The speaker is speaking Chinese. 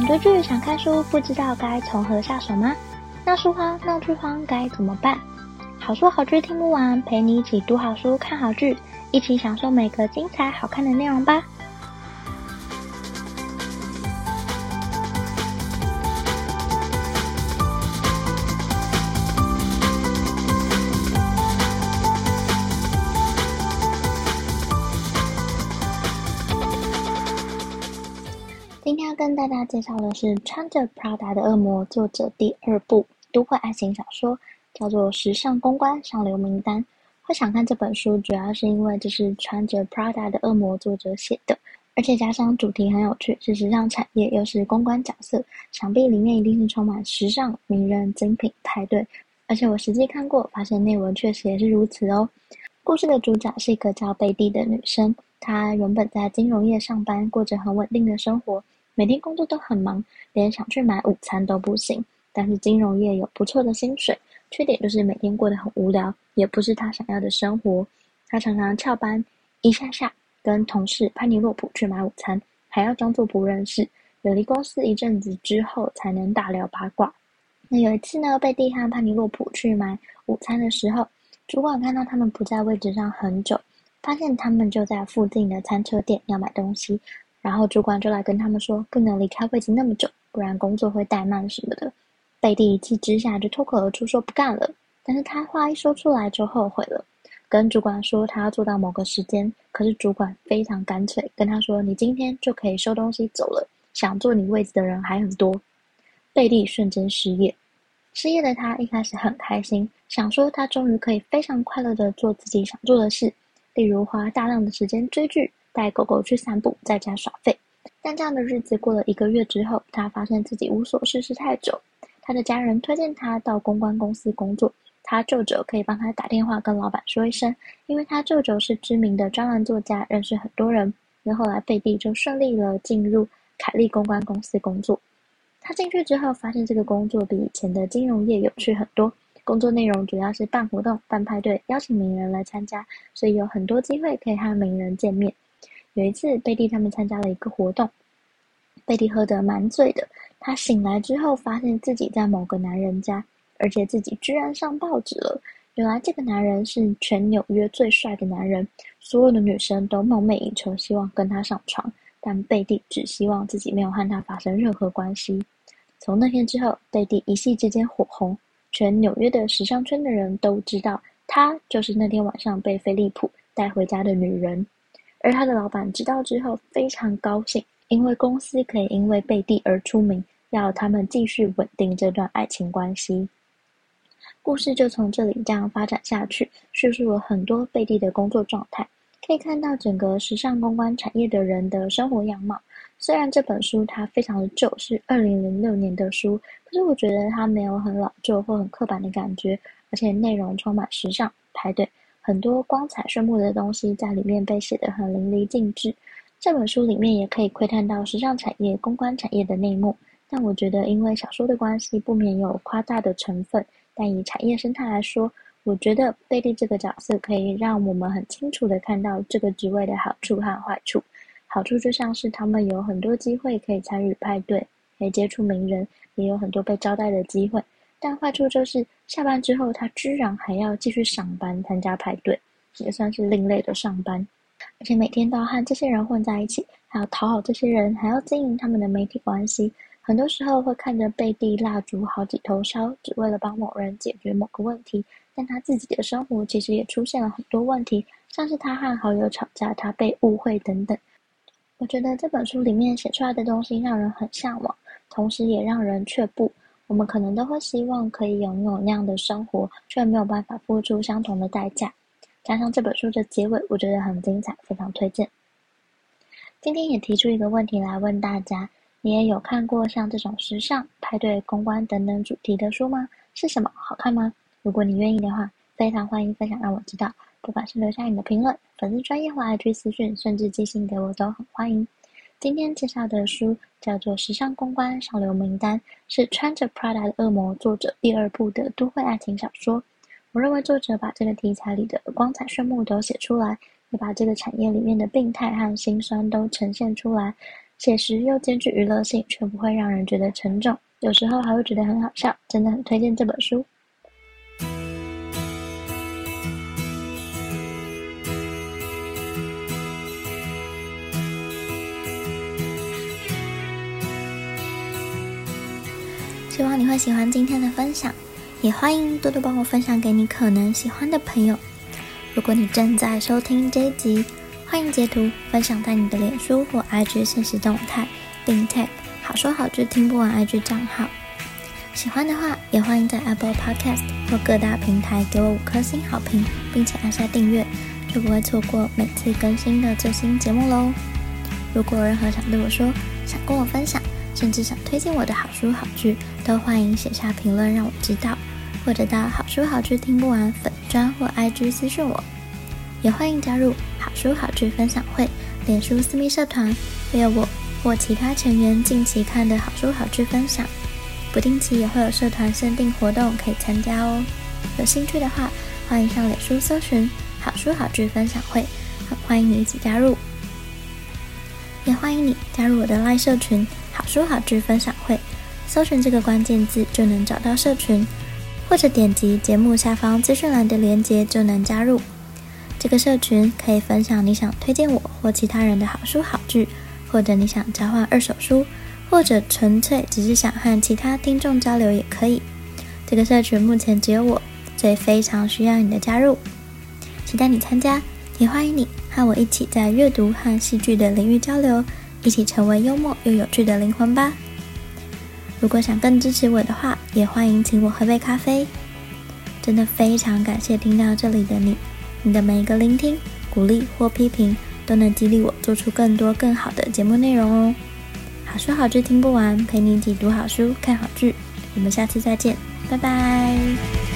想追剧、想看书，不知道该从何下手吗？闹书荒、闹剧荒该怎么办？好书好剧听不完，陪你一起读好书、看好剧，一起享受每个精彩好看的内容吧。今天要跟大家介绍的是《穿着 Prada 的恶魔》作者第二部都会爱情小说，叫做《时尚公关上流名单》。会想看这本书，主要是因为这是穿着 Prada 的恶魔作者写的，而且加上主题很有趣，是时尚产业，又是公关角色，想必里面一定是充满时尚、名人、精品、派对。而且我实际看过，发现内文确实也是如此哦。故事的主角是一个叫贝蒂的女生，她原本在金融业上班，过着很稳定的生活。每天工作都很忙，连想去买午餐都不行。但是金融业有不错的薪水，缺点就是每天过得很无聊，也不是他想要的生活。他常常翘班，一下下跟同事潘尼洛普去买午餐，还要装作不认识。远离公司一阵子之后，才能大聊八卦。那有一次呢，贝蒂和潘尼洛普去买午餐的时候，主管看到他们不在位置上很久，发现他们就在附近的餐车店要买东西。然后主管就来跟他们说，不能离开位置那么久，不然工作会怠慢什么的。贝蒂一气之下就脱口而出说不干了。但是他话一说出来就后悔了，跟主管说他要做到某个时间。可是主管非常干脆，跟他说你今天就可以收东西走了，想坐你位置的人还很多。贝蒂瞬间失业，失业的他一开始很开心，想说他终于可以非常快乐的做自己想做的事，例如花大量的时间追剧。带狗狗去散步，在家耍废。但这样的日子过了一个月之后，他发现自己无所事事太久。他的家人推荐他到公关公司工作，他舅舅可以帮他打电话跟老板说一声，因为他舅舅是知名的专栏作家，认识很多人。那后来贝蒂就顺利了进入凯利公关公司工作。他进去之后，发现这个工作比以前的金融业有趣很多。工作内容主要是办活动、办派对，邀请名人来参加，所以有很多机会可以和名人见面。有一次，贝蒂他们参加了一个活动，贝蒂喝得蛮醉的。她醒来之后，发现自己在某个男人家，而且自己居然上报纸了。原来这个男人是全纽约最帅的男人，所有的女生都梦寐以求，希望跟他上床。但贝蒂只希望自己没有和他发生任何关系。从那天之后，贝蒂一夕之间火红，全纽约的时尚圈的人都知道，她就是那天晚上被菲利普带回家的女人。而他的老板知道之后非常高兴，因为公司可以因为贝蒂而出名，要他们继续稳定这段爱情关系。故事就从这里这样发展下去，叙述了很多贝蒂的工作状态，可以看到整个时尚公关产业的人的生活样貌。虽然这本书它非常的旧，是二零零六年的书，可是我觉得它没有很老旧或很刻板的感觉，而且内容充满时尚派对。很多光彩炫目的东西在里面被写得很淋漓尽致。这本书里面也可以窥探到时尚产业、公关产业的内幕。但我觉得，因为小说的关系，不免有夸大的成分。但以产业生态来说，我觉得贝蒂这个角色可以让我们很清楚地看到这个职位的好处和坏处。好处就像是他们有很多机会可以参与派对，可以接触名人，也有很多被招待的机会。但坏处就是下班之后，他居然还要继续上班参加派对，也算是另类的上班。而且每天都要和这些人混在一起，还要讨好这些人，还要经营他们的媒体关系。很多时候会看着背地蜡烛好几头烧，只为了帮某人解决某个问题。但他自己的生活其实也出现了很多问题，像是他和好友吵架，他被误会等等。我觉得这本书里面写出来的东西让人很向往，同时也让人却步。我们可能都会希望可以拥有那样的生活，却没有办法付出相同的代价。加上这本书的结尾，我觉得很精彩，非常推荐。今天也提出一个问题来问大家：你也有看过像这种时尚、派对、公关等等主题的书吗？是什么？好看吗？如果你愿意的话，非常欢迎分享让我知道。不管是留下你的评论、粉丝专业或 IG 私讯，甚至寄信给我，都很欢迎。今天介绍的书叫做《时尚公关上流名单》，是穿着 Prada 的恶魔作者第二部的都会爱情小说。我认为作者把这个题材里的光彩炫目都写出来，也把这个产业里面的病态和辛酸都呈现出来。写实又兼具娱乐性，却不会让人觉得沉重，有时候还会觉得很好笑，真的很推荐这本书。希望你会喜欢今天的分享，也欢迎多多帮我分享给你可能喜欢的朋友。如果你正在收听这一集，欢迎截图分享在你的脸书或 IG 现实动态，并 tag 好说好剧听不完 IG 账号。喜欢的话，也欢迎在 Apple Podcast 或各大平台给我五颗星好评，并且按下订阅，就不会错过每次更新的最新节目喽。如果有任何想对我说，想跟我分享，甚至想推荐我的好书好剧，都欢迎写下评论让我知道，或者到好书好剧听不完粉专或 IG 私讯我，也欢迎加入好书好剧分享会脸书私密社团，会有我或其他成员近期看的好书好剧分享，不定期也会有社团限定活动可以参加哦。有兴趣的话，欢迎上脸书搜寻好书好剧分享会，欢迎你一起加入，也欢迎你加入我的 LINE 社群。好书好剧分享会，搜寻这个关键字就能找到社群，或者点击节目下方资讯栏的链接就能加入。这个社群可以分享你想推荐我或其他人的好书好剧，或者你想交换二手书，或者纯粹只是想和其他听众交流也可以。这个社群目前只有我，所以非常需要你的加入，期待你参加，也欢迎你和我一起在阅读和戏剧的领域交流。一起成为幽默又有趣的灵魂吧！如果想更支持我的话，也欢迎请我喝杯咖啡。真的非常感谢听到这里的你，你的每一个聆听、鼓励或批评，都能激励我做出更多更好的节目内容哦。好书好剧听不完，陪你一起读好书、看好剧。我们下次再见，拜拜。